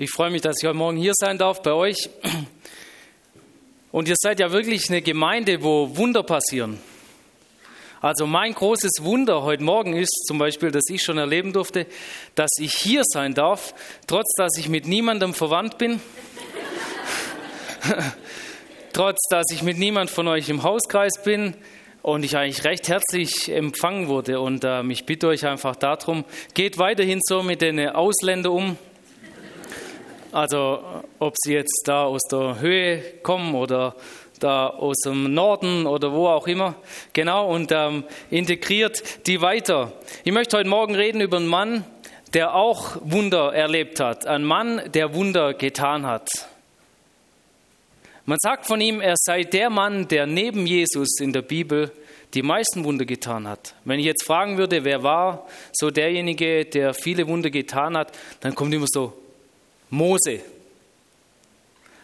Ich freue mich, dass ich heute Morgen hier sein darf bei euch. Und ihr seid ja wirklich eine Gemeinde, wo Wunder passieren. Also mein großes Wunder heute Morgen ist zum Beispiel, dass ich schon erleben durfte, dass ich hier sein darf, trotz dass ich mit niemandem verwandt bin, trotz dass ich mit niemand von euch im Hauskreis bin und ich eigentlich recht herzlich empfangen wurde. Und äh, ich bitte euch einfach darum, geht weiterhin so mit den Ausländern um also ob sie jetzt da aus der Höhe kommen oder da aus dem Norden oder wo auch immer. Genau, und ähm, integriert die weiter. Ich möchte heute Morgen reden über einen Mann, der auch Wunder erlebt hat. Ein Mann, der Wunder getan hat. Man sagt von ihm, er sei der Mann, der neben Jesus in der Bibel die meisten Wunder getan hat. Wenn ich jetzt fragen würde, wer war so derjenige, der viele Wunder getan hat, dann kommt immer so Mose.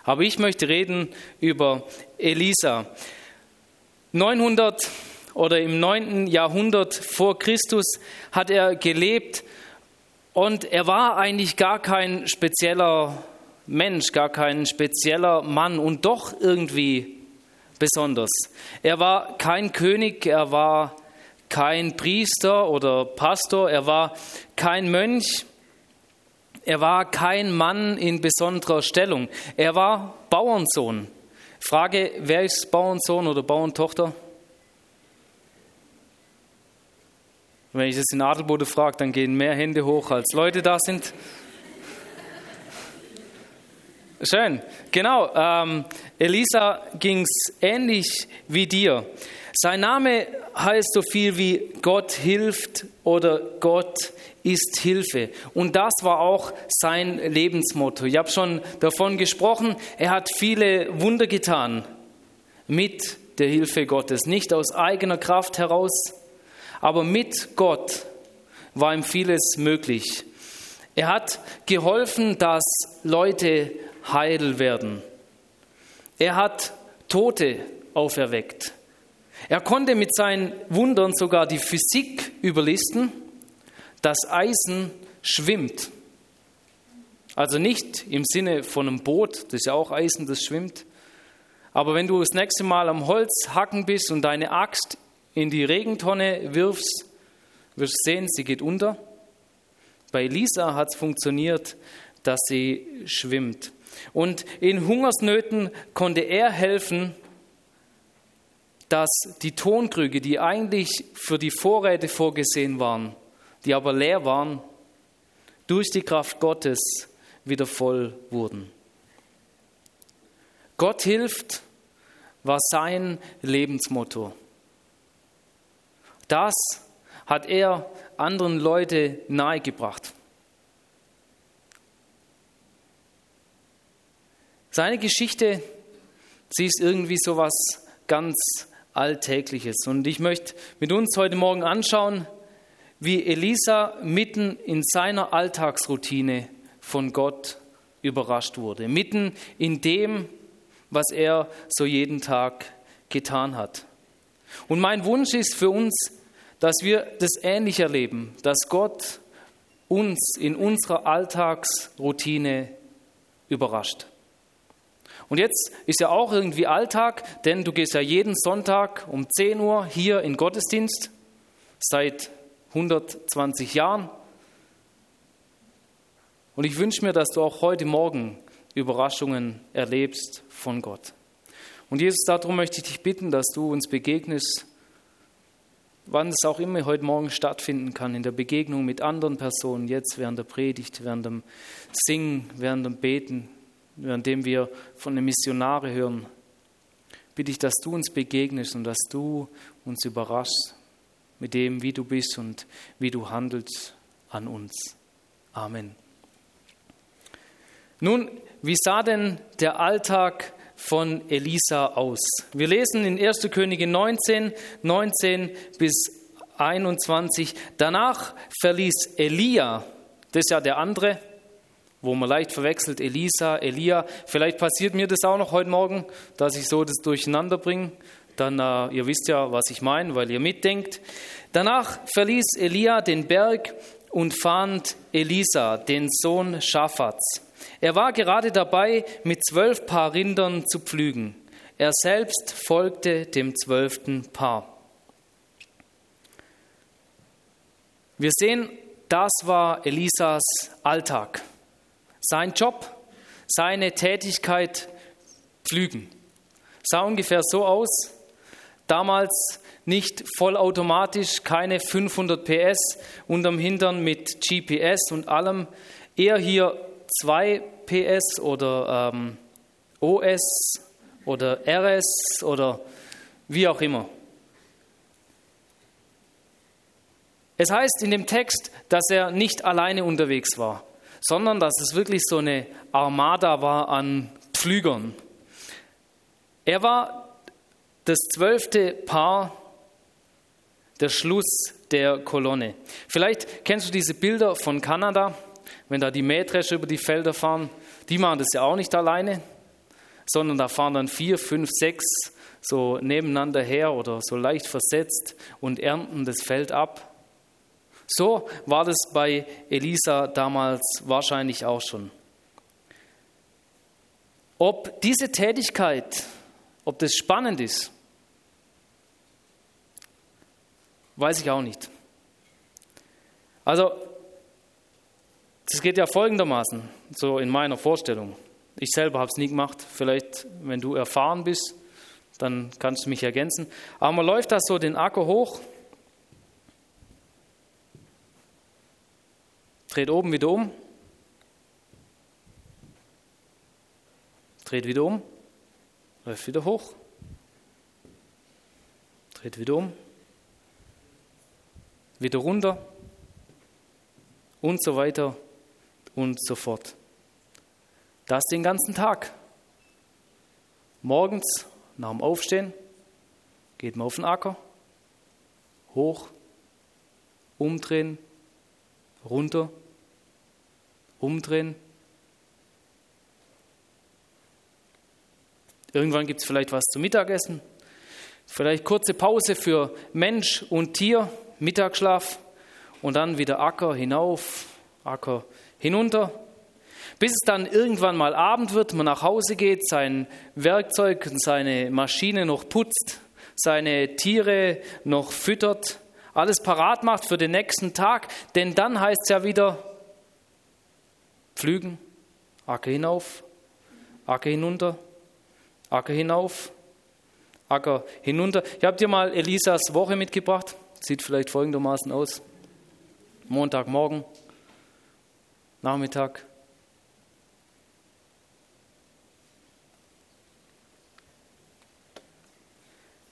Aber ich möchte reden über Elisa. 900 oder im 9. Jahrhundert vor Christus hat er gelebt und er war eigentlich gar kein spezieller Mensch, gar kein spezieller Mann und doch irgendwie besonders. Er war kein König, er war kein Priester oder Pastor, er war kein Mönch, er war kein Mann in besonderer Stellung. Er war Bauernsohn. Frage, wer ist Bauernsohn oder Bauerntochter? Wenn ich das in Adelbode frage, dann gehen mehr Hände hoch, als Leute da sind. Schön, genau. Ähm, Elisa ging es ähnlich wie dir. Sein Name heißt so viel wie Gott hilft oder Gott ist Hilfe. Und das war auch sein Lebensmotto. Ich habe schon davon gesprochen, er hat viele Wunder getan mit der Hilfe Gottes, nicht aus eigener Kraft heraus, aber mit Gott war ihm vieles möglich. Er hat geholfen, dass Leute heil werden. Er hat Tote auferweckt. Er konnte mit seinen Wundern sogar die Physik überlisten. Das Eisen schwimmt. Also nicht im Sinne von einem Boot, das ist ja auch Eisen, das schwimmt. Aber wenn du das nächste Mal am Holz hacken bist und deine Axt in die Regentonne wirfst, wirst du sehen, sie geht unter. Bei Lisa hat es funktioniert, dass sie schwimmt. Und in Hungersnöten konnte er helfen, dass die Tonkrüge, die eigentlich für die Vorräte vorgesehen waren, die aber leer waren, durch die Kraft Gottes wieder voll wurden. Gott hilft war sein Lebensmotto. Das hat er anderen Leute nahegebracht. Seine Geschichte, sie ist irgendwie so was ganz Alltägliches. Und ich möchte mit uns heute Morgen anschauen, wie Elisa mitten in seiner Alltagsroutine von Gott überrascht wurde, mitten in dem, was er so jeden Tag getan hat. Und mein Wunsch ist für uns, dass wir das ähnlich erleben, dass Gott uns in unserer Alltagsroutine überrascht. Und jetzt ist ja auch irgendwie Alltag, denn du gehst ja jeden Sonntag um 10 Uhr hier in Gottesdienst seit 120 Jahren. Und ich wünsche mir, dass du auch heute Morgen Überraschungen erlebst von Gott. Und Jesus, darum möchte ich dich bitten, dass du uns begegnest, wann es auch immer heute Morgen stattfinden kann, in der Begegnung mit anderen Personen, jetzt während der Predigt, während dem Singen, während dem Beten, währenddem wir von den Missionare hören, bitte ich, dass du uns begegnest und dass du uns überraschst mit dem, wie du bist und wie du handelst an uns. Amen. Nun, wie sah denn der Alltag von Elisa aus? Wir lesen in 1. Könige 19, 19 bis 21. Danach verließ Elia, das ist ja der andere, wo man leicht verwechselt, Elisa, Elia. Vielleicht passiert mir das auch noch heute Morgen, dass ich so das durcheinander bringe. Dann, äh, ihr wisst ja, was ich meine, weil ihr mitdenkt. Danach verließ Elia den Berg und fand Elisa, den Sohn Schaphats. Er war gerade dabei, mit zwölf Paar Rindern zu pflügen. Er selbst folgte dem zwölften Paar. Wir sehen, das war Elisas Alltag. Sein Job, seine Tätigkeit, pflügen. Sah ungefähr so aus. Damals nicht vollautomatisch, keine 500 PS unterm Hintern mit GPS und allem. Eher hier 2 PS oder ähm, OS oder RS oder wie auch immer. Es heißt in dem Text, dass er nicht alleine unterwegs war, sondern dass es wirklich so eine Armada war an Pflügern. Er war das zwölfte Paar, der Schluss der Kolonne. Vielleicht kennst du diese Bilder von Kanada, wenn da die Mähdrescher über die Felder fahren. Die machen das ja auch nicht alleine, sondern da fahren dann vier, fünf, sechs so nebeneinander her oder so leicht versetzt und ernten das Feld ab. So war das bei Elisa damals wahrscheinlich auch schon. Ob diese Tätigkeit, ob das spannend ist, weiß ich auch nicht. Also, das geht ja folgendermaßen, so in meiner Vorstellung. Ich selber habe es nie gemacht. Vielleicht, wenn du erfahren bist, dann kannst du mich ergänzen. Aber man läuft da so den Acker hoch Dreht oben wieder um. Dreht wieder um. Läuft wieder hoch. Dreht wieder um. Wieder runter. Und so weiter und so fort. Das den ganzen Tag. Morgens nach dem Aufstehen geht man auf den Acker, hoch, umdrehen, runter, umdrehen. Irgendwann gibt es vielleicht was zum Mittagessen. Vielleicht kurze Pause für Mensch und Tier, Mittagsschlaf und dann wieder Acker hinauf, Acker hinunter. Bis es dann irgendwann mal Abend wird, man nach Hause geht, sein Werkzeug und seine Maschine noch putzt, seine Tiere noch füttert, alles parat macht für den nächsten Tag, denn dann heißt es ja wieder, Pflügen, Acker hinauf, Acker hinunter, Acker hinauf, Acker hinunter. Ich habe dir mal Elisas Woche mitgebracht. Sieht vielleicht folgendermaßen aus. Montagmorgen, Nachmittag.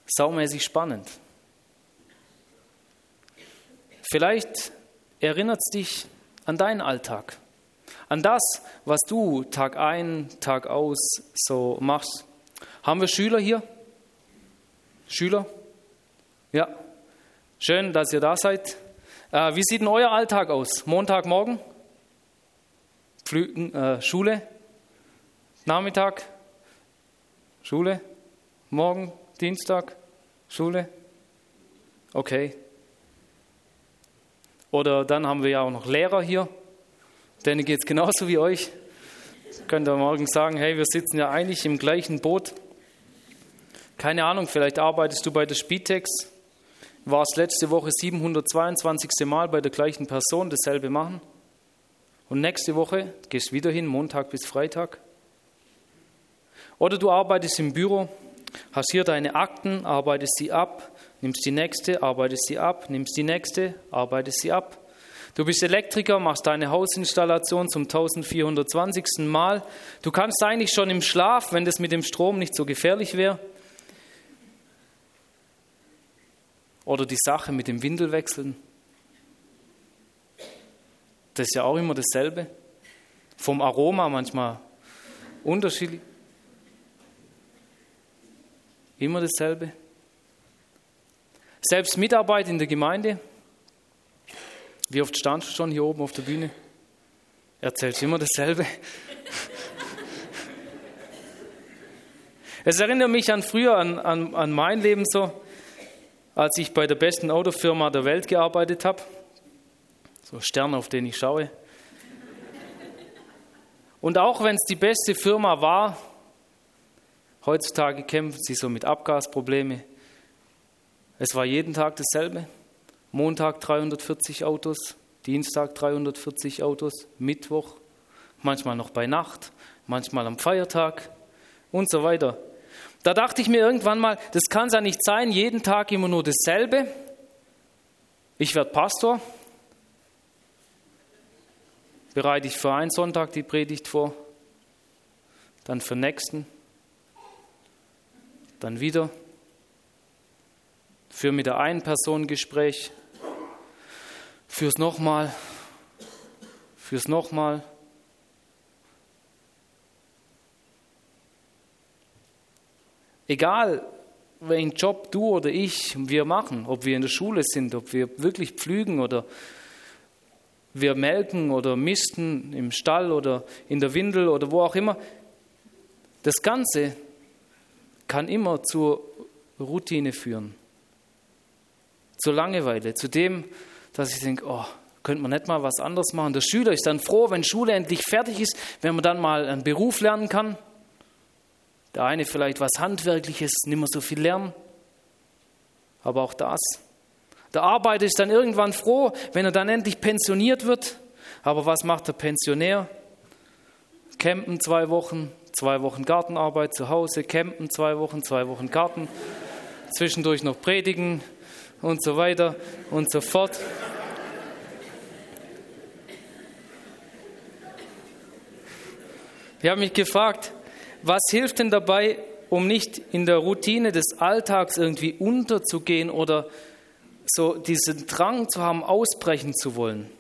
Saumäßig spannend. Vielleicht erinnert es dich an deinen Alltag. An das, was du Tag ein, Tag aus so machst. Haben wir Schüler hier? Schüler? Ja. Schön, dass ihr da seid. Äh, wie sieht denn euer Alltag aus? Montagmorgen? Pflügen, äh, Schule? Nachmittag? Schule? Morgen? Dienstag? Schule? Okay. Oder dann haben wir ja auch noch Lehrer hier. Denen geht es genauso wie euch. Könnt ihr morgen sagen, hey, wir sitzen ja eigentlich im gleichen Boot. Keine Ahnung, vielleicht arbeitest du bei der Spitex, warst letzte Woche 722. Mal bei der gleichen Person dasselbe machen. Und nächste Woche gehst du wieder hin, Montag bis Freitag. Oder du arbeitest im Büro, hast hier deine Akten, arbeitest sie ab, nimmst die nächste, arbeitest sie ab, nimmst die nächste, arbeitest sie ab. Du bist Elektriker, machst deine Hausinstallation zum 1420. Mal. Du kannst eigentlich schon im Schlaf, wenn das mit dem Strom nicht so gefährlich wäre. Oder die Sache mit dem Windelwechseln. Das ist ja auch immer dasselbe. Vom Aroma manchmal unterschiedlich. Immer dasselbe. Selbst Mitarbeit in der Gemeinde, wie oft standst du schon hier oben auf der Bühne? Erzählst immer dasselbe. Es erinnert mich an früher, an, an, an mein Leben so, als ich bei der besten Autofirma der Welt gearbeitet habe. So Stern, auf den ich schaue. Und auch wenn es die beste Firma war, heutzutage kämpfen sie so mit Abgasproblemen. Es war jeden Tag dasselbe. Montag 340 Autos, Dienstag 340 Autos, Mittwoch, manchmal noch bei Nacht, manchmal am Feiertag und so weiter. Da dachte ich mir irgendwann mal, das kann es ja nicht sein, jeden Tag immer nur dasselbe. Ich werde Pastor, bereite ich für einen Sonntag die Predigt vor, dann für den nächsten, dann wieder, für mit der einen Person Gespräch, fürs nochmal, fürs nochmal. Egal, welchen Job du oder ich wir machen, ob wir in der Schule sind, ob wir wirklich pflügen oder wir melken oder misten im Stall oder in der Windel oder wo auch immer, das Ganze kann immer zur Routine führen, zur Langeweile, zu dem, dass ich denke, oh, könnte man nicht mal was anderes machen. Der Schüler ist dann froh, wenn Schule endlich fertig ist, wenn man dann mal einen Beruf lernen kann. Der eine vielleicht was Handwerkliches, nicht mehr so viel lernen. Aber auch das. Der Arbeiter ist dann irgendwann froh, wenn er dann endlich pensioniert wird. Aber was macht der Pensionär? Campen zwei Wochen, zwei Wochen Gartenarbeit zu Hause, campen zwei Wochen, zwei Wochen Garten, zwischendurch noch predigen und so weiter und so fort. Ich habe mich gefragt, was hilft denn dabei, um nicht in der Routine des Alltags irgendwie unterzugehen oder so diesen Drang zu haben, ausbrechen zu wollen?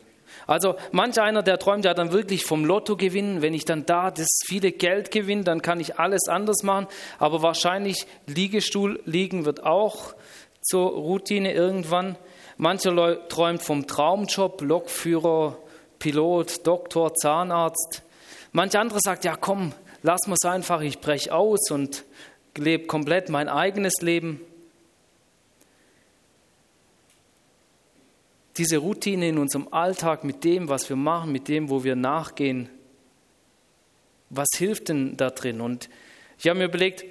Also manch einer, der träumt ja dann wirklich vom Lotto gewinnen. Wenn ich dann da das viele Geld gewinne, dann kann ich alles anders machen. Aber wahrscheinlich Liegestuhl liegen wird auch zur Routine irgendwann. Mancher träumt vom Traumjob, Lokführer, Pilot, Doktor, Zahnarzt. Manch andere sagt, ja komm, lass es einfach, ich breche aus und lebe komplett mein eigenes Leben. Diese Routine in unserem Alltag mit dem, was wir machen, mit dem, wo wir nachgehen, was hilft denn da drin? Und ich habe mir überlegt,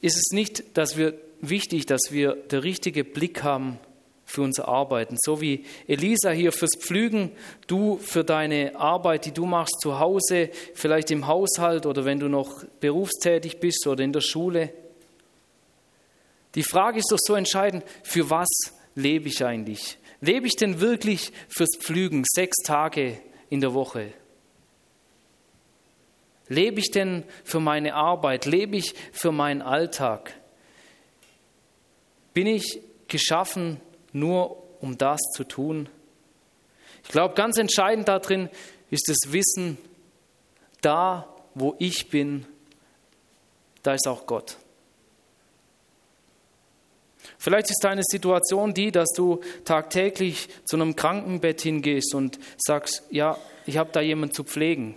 ist es nicht, dass wir wichtig, dass wir den richtigen Blick haben für unser Arbeiten. So wie Elisa hier fürs Pflügen, du für deine Arbeit, die du machst zu Hause, vielleicht im Haushalt oder wenn du noch berufstätig bist oder in der Schule. Die Frage ist doch so entscheidend, für was lebe ich eigentlich? Lebe ich denn wirklich fürs Pflügen sechs Tage in der Woche? Lebe ich denn für meine Arbeit? Lebe ich für meinen Alltag? Bin ich geschaffen nur um das zu tun? Ich glaube, ganz entscheidend darin ist das Wissen, da wo ich bin, da ist auch Gott. Vielleicht ist deine Situation die, dass du tagtäglich zu einem Krankenbett hingehst und sagst, ja, ich habe da jemanden zu pflegen.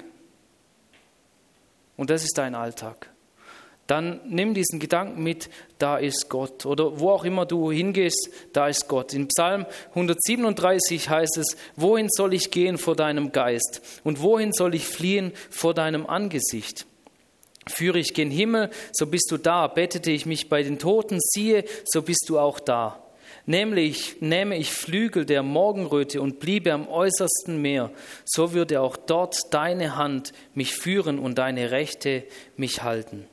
Und das ist dein Alltag dann nimm diesen Gedanken mit, da ist Gott. Oder wo auch immer du hingehst, da ist Gott. In Psalm 137 heißt es, wohin soll ich gehen vor deinem Geist? Und wohin soll ich fliehen vor deinem Angesicht? Führe ich gen Himmel, so bist du da. Bettete ich mich bei den Toten, siehe, so bist du auch da. Nämlich nehme ich Flügel der Morgenröte und bliebe am äußersten Meer, so würde auch dort deine Hand mich führen und deine Rechte mich halten.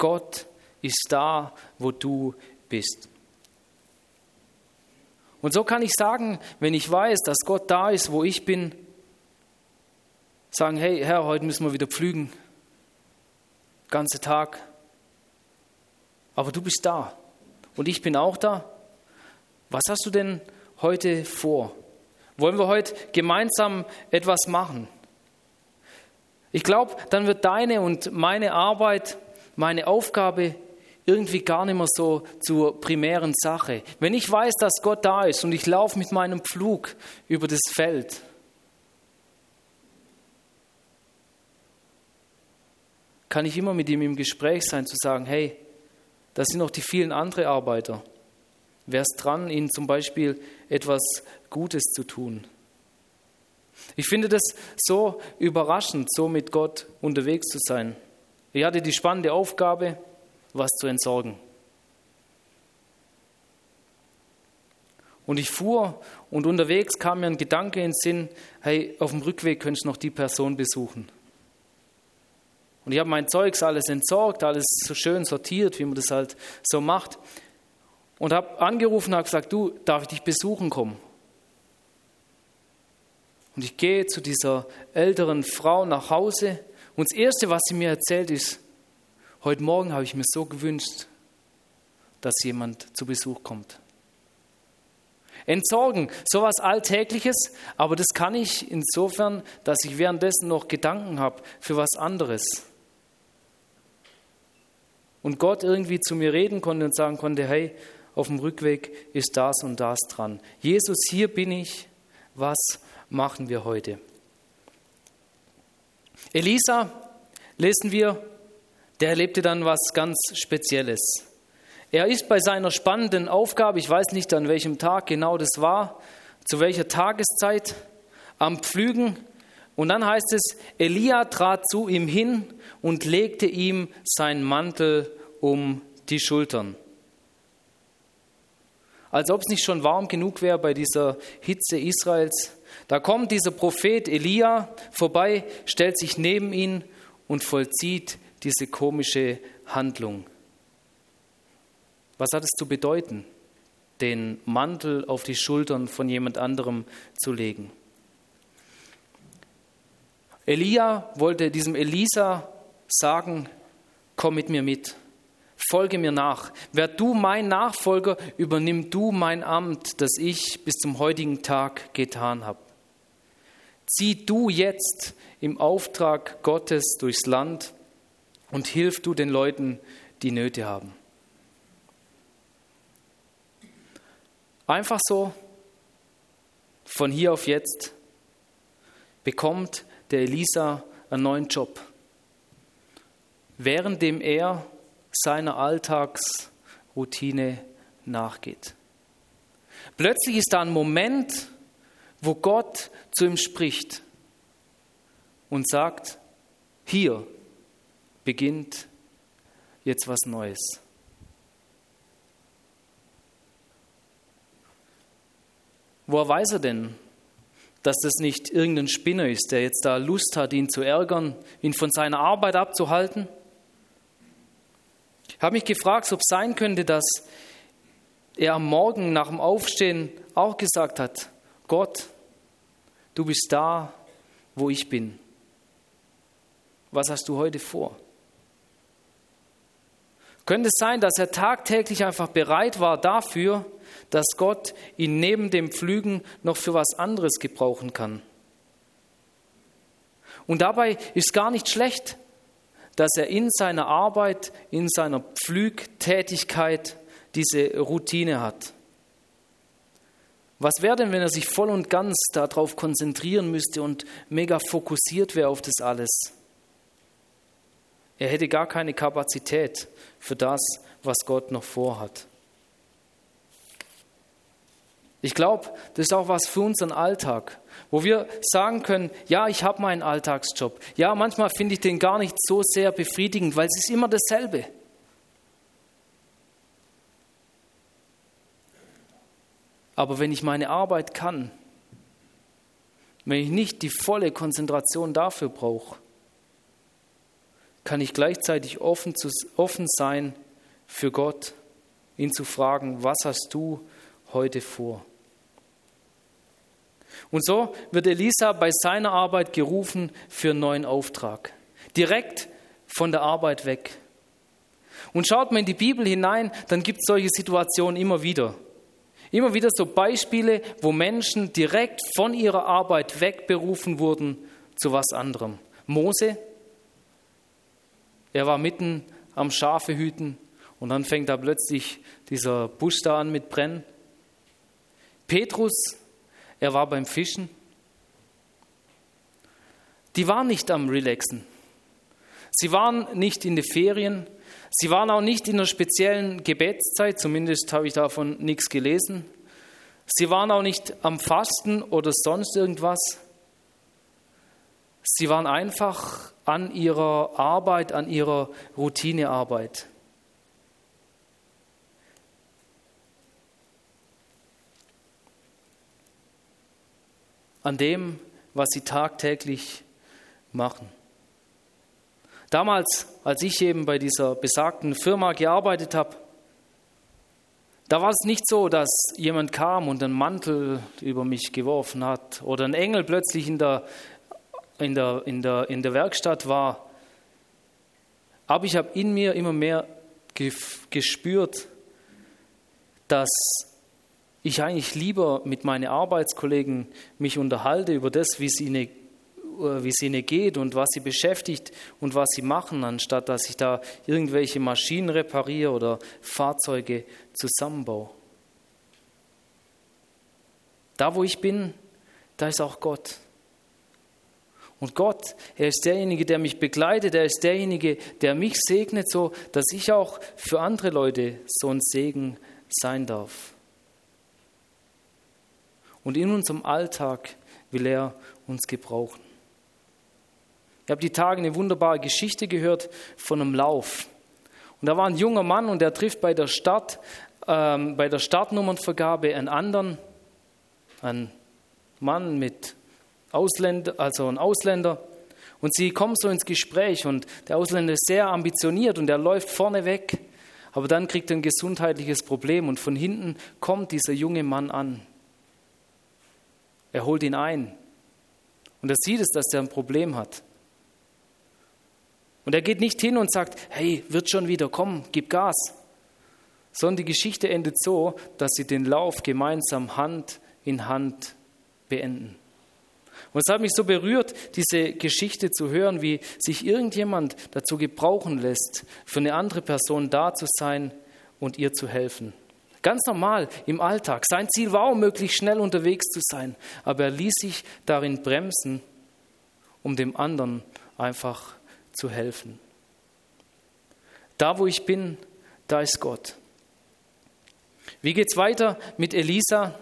Gott ist da, wo du bist. Und so kann ich sagen, wenn ich weiß, dass Gott da ist, wo ich bin, sagen, hey Herr, heute müssen wir wieder pflügen. Ganze Tag. Aber du bist da. Und ich bin auch da. Was hast du denn heute vor? Wollen wir heute gemeinsam etwas machen? Ich glaube, dann wird deine und meine Arbeit meine Aufgabe irgendwie gar nicht mehr so zur primären Sache. Wenn ich weiß, dass Gott da ist und ich laufe mit meinem Pflug über das Feld, kann ich immer mit ihm im Gespräch sein, zu sagen, hey, das sind noch die vielen anderen Arbeiter. Wer ist dran, ihnen zum Beispiel etwas Gutes zu tun? Ich finde das so überraschend, so mit Gott unterwegs zu sein. Ich hatte die spannende Aufgabe, was zu entsorgen. Und ich fuhr und unterwegs kam mir ein Gedanke in den Sinn, hey, auf dem Rückweg könntest du noch die Person besuchen. Und ich habe mein Zeugs alles entsorgt, alles so schön sortiert, wie man das halt so macht. Und habe angerufen und habe gesagt, du, darf ich dich besuchen kommen? Und ich gehe zu dieser älteren Frau nach Hause und das Erste, was sie mir erzählt, ist, heute Morgen habe ich mir so gewünscht, dass jemand zu Besuch kommt. Entsorgen, sowas Alltägliches, aber das kann ich insofern, dass ich währenddessen noch Gedanken habe für was anderes. Und Gott irgendwie zu mir reden konnte und sagen konnte, hey, auf dem Rückweg ist das und das dran. Jesus, hier bin ich, was machen wir heute? Elisa, lesen wir, der erlebte dann was ganz Spezielles. Er ist bei seiner spannenden Aufgabe, ich weiß nicht an welchem Tag genau das war, zu welcher Tageszeit, am Pflügen. Und dann heißt es, Elia trat zu ihm hin und legte ihm seinen Mantel um die Schultern. Als ob es nicht schon warm genug wäre bei dieser Hitze Israels. Da kommt dieser Prophet Elia vorbei, stellt sich neben ihn und vollzieht diese komische Handlung. Was hat es zu bedeuten, den Mantel auf die Schultern von jemand anderem zu legen? Elia wollte diesem Elisa sagen, komm mit mir mit, folge mir nach. Werd du mein Nachfolger, übernimm du mein Amt, das ich bis zum heutigen Tag getan habe. Zieh du jetzt im Auftrag Gottes durchs Land und hilf du den Leuten, die Nöte haben. Einfach so, von hier auf jetzt, bekommt der Elisa einen neuen Job, währenddem er seiner Alltagsroutine nachgeht. Plötzlich ist da ein Moment, wo Gott zu ihm spricht und sagt, hier beginnt jetzt was Neues. Woher weiß er denn, dass das nicht irgendein Spinner ist, der jetzt da Lust hat, ihn zu ärgern, ihn von seiner Arbeit abzuhalten? Ich habe mich gefragt, ob es sein könnte, dass er am Morgen nach dem Aufstehen auch gesagt hat, Gott, du bist da, wo ich bin. Was hast du heute vor? Könnte es sein, dass er tagtäglich einfach bereit war dafür, dass Gott ihn neben dem Pflügen noch für was anderes gebrauchen kann? Und dabei ist gar nicht schlecht, dass er in seiner Arbeit, in seiner Pflügtätigkeit diese Routine hat. Was wäre denn, wenn er sich voll und ganz darauf konzentrieren müsste und mega fokussiert wäre auf das alles? Er hätte gar keine Kapazität für das, was Gott noch vorhat. Ich glaube, das ist auch was für unseren Alltag, wo wir sagen können, ja, ich habe meinen Alltagsjob. Ja, manchmal finde ich den gar nicht so sehr befriedigend, weil es ist immer dasselbe. Aber wenn ich meine Arbeit kann, wenn ich nicht die volle Konzentration dafür brauche, kann ich gleichzeitig offen, zu, offen sein für Gott, ihn zu fragen, was hast du heute vor? Und so wird Elisa bei seiner Arbeit gerufen für einen neuen Auftrag. Direkt von der Arbeit weg. Und schaut man in die Bibel hinein, dann gibt es solche Situationen immer wieder. Immer wieder so Beispiele, wo Menschen direkt von ihrer Arbeit wegberufen wurden zu was anderem. Mose er war mitten am Schafe hüten und dann fängt da plötzlich dieser Busch da an mit Brennen. Petrus, er war beim Fischen. Die waren nicht am Relaxen. Sie waren nicht in den Ferien. Sie waren auch nicht in einer speziellen Gebetszeit, zumindest habe ich davon nichts gelesen. Sie waren auch nicht am Fasten oder sonst irgendwas. Sie waren einfach an ihrer Arbeit, an ihrer Routinearbeit. An dem, was sie tagtäglich machen. Damals, als ich eben bei dieser besagten Firma gearbeitet habe, da war es nicht so, dass jemand kam und einen Mantel über mich geworfen hat oder ein Engel plötzlich in der, in der, in der, in der Werkstatt war. Aber ich habe in mir immer mehr gespürt, dass ich eigentlich lieber mit meinen Arbeitskollegen mich unterhalte über das, wie es ihnen wie es ihnen geht und was sie beschäftigt und was sie machen, anstatt dass ich da irgendwelche Maschinen repariere oder Fahrzeuge zusammenbaue. Da, wo ich bin, da ist auch Gott. Und Gott, er ist derjenige, der mich begleitet, er ist derjenige, der mich segnet, so dass ich auch für andere Leute so ein Segen sein darf. Und in unserem Alltag will er uns gebrauchen. Ich habe die Tage eine wunderbare Geschichte gehört von einem Lauf. Und da war ein junger Mann und der trifft bei der Stadt, ähm, bei der Startnummernvergabe einen anderen, einen Mann mit Ausländer, also ein Ausländer. Und sie kommen so ins Gespräch und der Ausländer ist sehr ambitioniert und er läuft vorne weg. Aber dann kriegt er ein gesundheitliches Problem und von hinten kommt dieser junge Mann an. Er holt ihn ein und er sieht es, dass er ein Problem hat. Und er geht nicht hin und sagt, hey, wird schon wieder, komm, gib Gas. Sondern die Geschichte endet so, dass sie den Lauf gemeinsam Hand in Hand beenden. Und es hat mich so berührt, diese Geschichte zu hören, wie sich irgendjemand dazu gebrauchen lässt, für eine andere Person da zu sein und ihr zu helfen. Ganz normal im Alltag. Sein Ziel war, um möglichst schnell unterwegs zu sein, aber er ließ sich darin bremsen, um dem anderen einfach zu helfen. Da, wo ich bin, da ist Gott. Wie geht es weiter mit Elisa?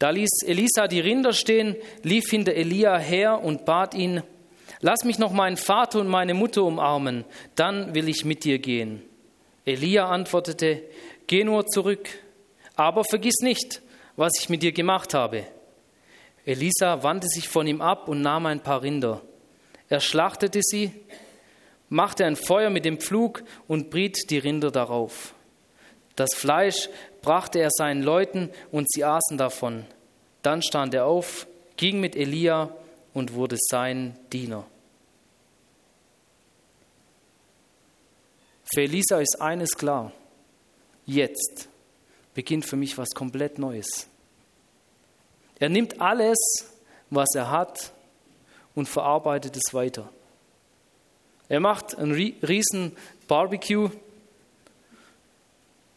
Da ließ Elisa die Rinder stehen, lief hinter Elia her und bat ihn, lass mich noch meinen Vater und meine Mutter umarmen, dann will ich mit dir gehen. Elia antwortete, geh nur zurück, aber vergiss nicht, was ich mit dir gemacht habe. Elisa wandte sich von ihm ab und nahm ein paar Rinder. Er schlachtete sie, machte ein Feuer mit dem Pflug und briet die Rinder darauf. Das Fleisch brachte er seinen Leuten und sie aßen davon. Dann stand er auf, ging mit Elia und wurde sein Diener. Für Elisa ist eines klar. Jetzt beginnt für mich was komplett Neues. Er nimmt alles, was er hat, und verarbeitet es weiter. Er macht einen riesen Barbecue,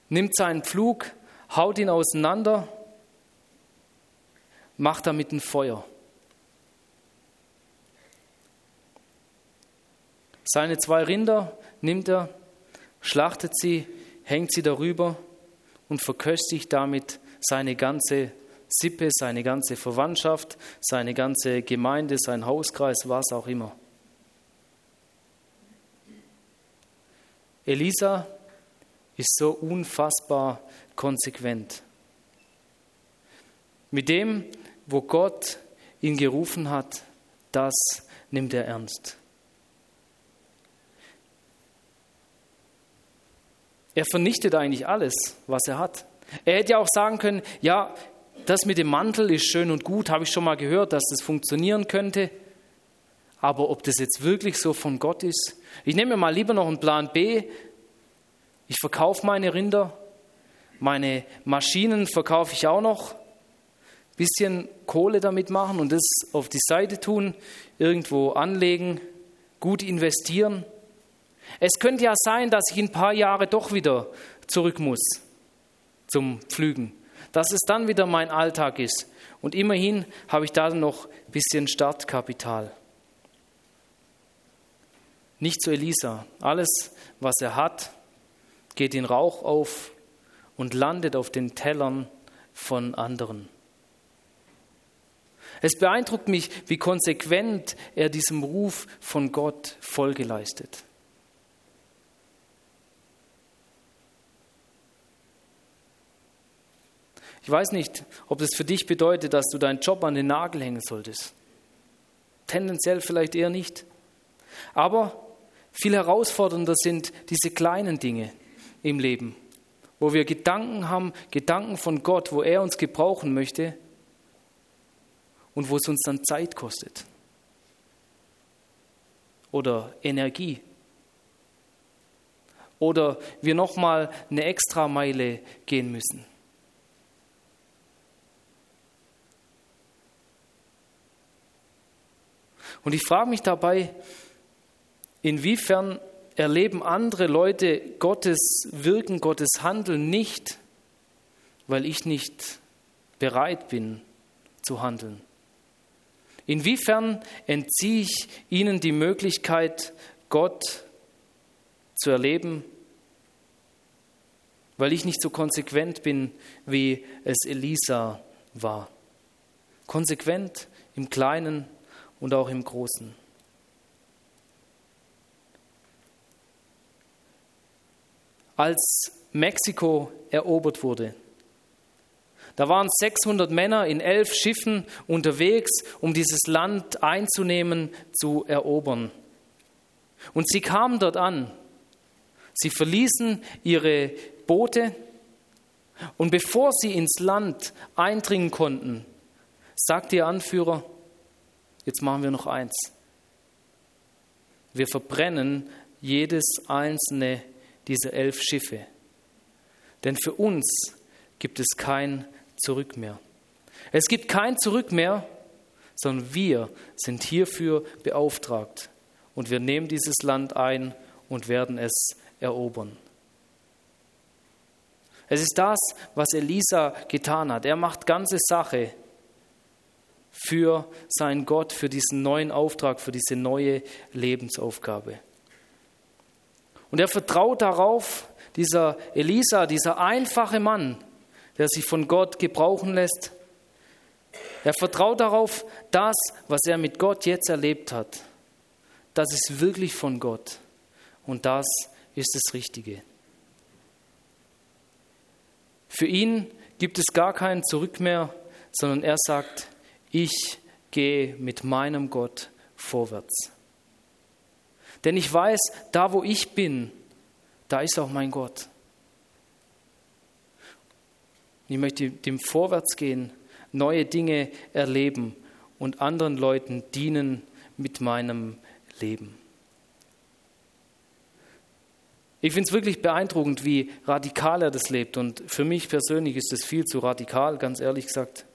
nimmt seinen Pflug, haut ihn auseinander, macht damit ein Feuer. Seine zwei Rinder nimmt er, schlachtet sie, hängt sie darüber und verköstigt damit seine ganze Sippe, seine ganze Verwandtschaft, seine ganze Gemeinde, sein Hauskreis, was auch immer. Elisa ist so unfassbar konsequent. Mit dem, wo Gott ihn gerufen hat, das nimmt er ernst. Er vernichtet eigentlich alles, was er hat. Er hätte ja auch sagen können, ja, das mit dem Mantel ist schön und gut, habe ich schon mal gehört, dass das funktionieren könnte. Aber ob das jetzt wirklich so von Gott ist, ich nehme mir mal lieber noch einen Plan B. Ich verkaufe meine Rinder, meine Maschinen verkaufe ich auch noch, bisschen Kohle damit machen und das auf die Seite tun, irgendwo anlegen, gut investieren. Es könnte ja sein, dass ich in ein paar Jahre doch wieder zurück muss zum Pflügen dass es dann wieder mein Alltag ist. Und immerhin habe ich da noch ein bisschen Startkapital. Nicht zu Elisa. Alles, was er hat, geht in Rauch auf und landet auf den Tellern von anderen. Es beeindruckt mich, wie konsequent er diesem Ruf von Gott Folge leistet. Ich weiß nicht, ob das für dich bedeutet, dass du deinen Job an den Nagel hängen solltest. Tendenziell vielleicht eher nicht. Aber viel herausfordernder sind diese kleinen Dinge im Leben, wo wir Gedanken haben, Gedanken von Gott, wo er uns gebrauchen möchte und wo es uns dann Zeit kostet oder Energie oder wir nochmal eine Extrameile gehen müssen. Und ich frage mich dabei, inwiefern erleben andere Leute Gottes Wirken, Gottes Handeln nicht, weil ich nicht bereit bin zu handeln. Inwiefern entziehe ich ihnen die Möglichkeit, Gott zu erleben, weil ich nicht so konsequent bin, wie es Elisa war. Konsequent im Kleinen und auch im Großen. Als Mexiko erobert wurde, da waren 600 Männer in elf Schiffen unterwegs, um dieses Land einzunehmen, zu erobern. Und sie kamen dort an. Sie verließen ihre Boote und bevor sie ins Land eindringen konnten, sagte ihr Anführer, Jetzt machen wir noch eins. Wir verbrennen jedes einzelne dieser elf Schiffe. Denn für uns gibt es kein Zurück mehr. Es gibt kein Zurück mehr, sondern wir sind hierfür beauftragt. Und wir nehmen dieses Land ein und werden es erobern. Es ist das, was Elisa getan hat. Er macht ganze Sache für seinen Gott, für diesen neuen Auftrag, für diese neue Lebensaufgabe. Und er vertraut darauf, dieser Elisa, dieser einfache Mann, der sich von Gott gebrauchen lässt, er vertraut darauf, das, was er mit Gott jetzt erlebt hat, das ist wirklich von Gott und das ist das Richtige. Für ihn gibt es gar kein Zurück mehr, sondern er sagt, ich gehe mit meinem Gott vorwärts. Denn ich weiß, da wo ich bin, da ist auch mein Gott. Ich möchte dem Vorwärts gehen, neue Dinge erleben und anderen Leuten dienen mit meinem Leben. Ich finde es wirklich beeindruckend, wie radikal er das lebt. Und für mich persönlich ist es viel zu radikal, ganz ehrlich gesagt.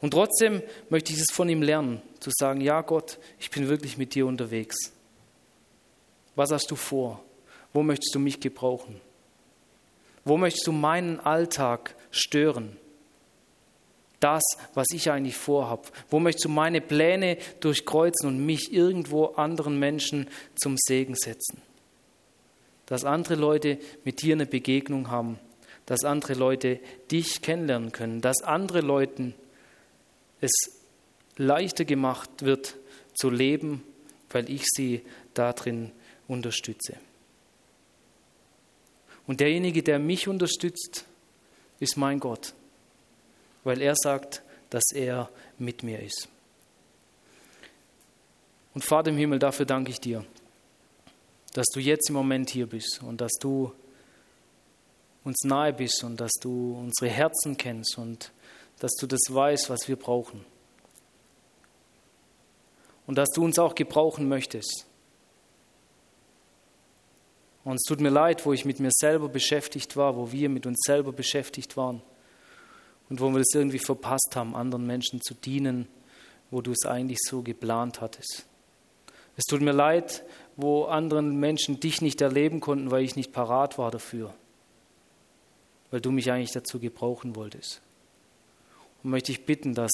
Und trotzdem möchte ich es von ihm lernen, zu sagen, ja Gott, ich bin wirklich mit dir unterwegs. Was hast du vor? Wo möchtest du mich gebrauchen? Wo möchtest du meinen Alltag stören? Das, was ich eigentlich vorhab. Wo möchtest du meine Pläne durchkreuzen und mich irgendwo anderen Menschen zum Segen setzen? Dass andere Leute mit dir eine Begegnung haben, dass andere Leute dich kennenlernen können, dass andere Leute es leichter gemacht wird zu leben, weil ich sie darin unterstütze. Und derjenige, der mich unterstützt, ist mein Gott, weil er sagt, dass er mit mir ist. Und Vater im Himmel, dafür danke ich dir, dass du jetzt im Moment hier bist und dass du uns nahe bist und dass du unsere Herzen kennst und dass du das weißt, was wir brauchen. Und dass du uns auch gebrauchen möchtest. Und es tut mir leid, wo ich mit mir selber beschäftigt war, wo wir mit uns selber beschäftigt waren und wo wir es irgendwie verpasst haben, anderen Menschen zu dienen, wo du es eigentlich so geplant hattest. Es tut mir leid, wo anderen Menschen dich nicht erleben konnten, weil ich nicht parat war dafür, weil du mich eigentlich dazu gebrauchen wolltest. Und möchte ich bitten, dass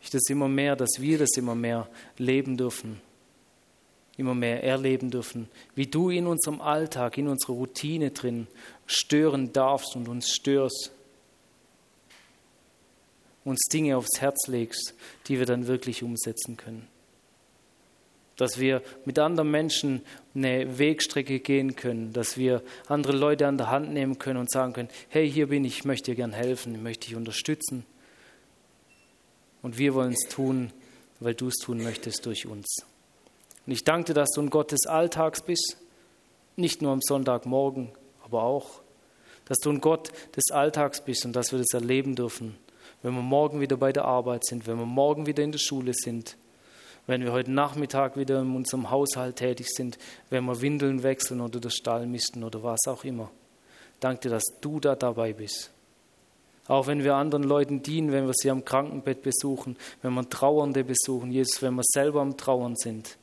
ich das immer mehr, dass wir das immer mehr leben dürfen, immer mehr erleben dürfen, wie du in unserem Alltag, in unserer Routine drin stören darfst und uns störst. uns Dinge aufs Herz legst, die wir dann wirklich umsetzen können. Dass wir mit anderen Menschen eine Wegstrecke gehen können, dass wir andere Leute an der Hand nehmen können und sagen können, hey, hier bin ich, ich möchte dir gern helfen, ich möchte dich unterstützen. Und wir wollen es tun, weil du es tun möchtest durch uns. Und ich danke dir, dass du ein Gott des Alltags bist, nicht nur am Sonntagmorgen, aber auch, dass du ein Gott des Alltags bist und dass wir das erleben dürfen, wenn wir morgen wieder bei der Arbeit sind, wenn wir morgen wieder in der Schule sind, wenn wir heute Nachmittag wieder in unserem Haushalt tätig sind, wenn wir Windeln wechseln oder den Stall misten oder was auch immer. Danke dir, dass du da dabei bist. Auch wenn wir anderen Leuten dienen, wenn wir sie am Krankenbett besuchen, wenn wir Trauernde besuchen, Jesus, wenn wir selber am Trauern sind,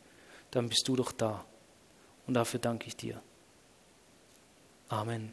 dann bist du doch da. Und dafür danke ich dir. Amen.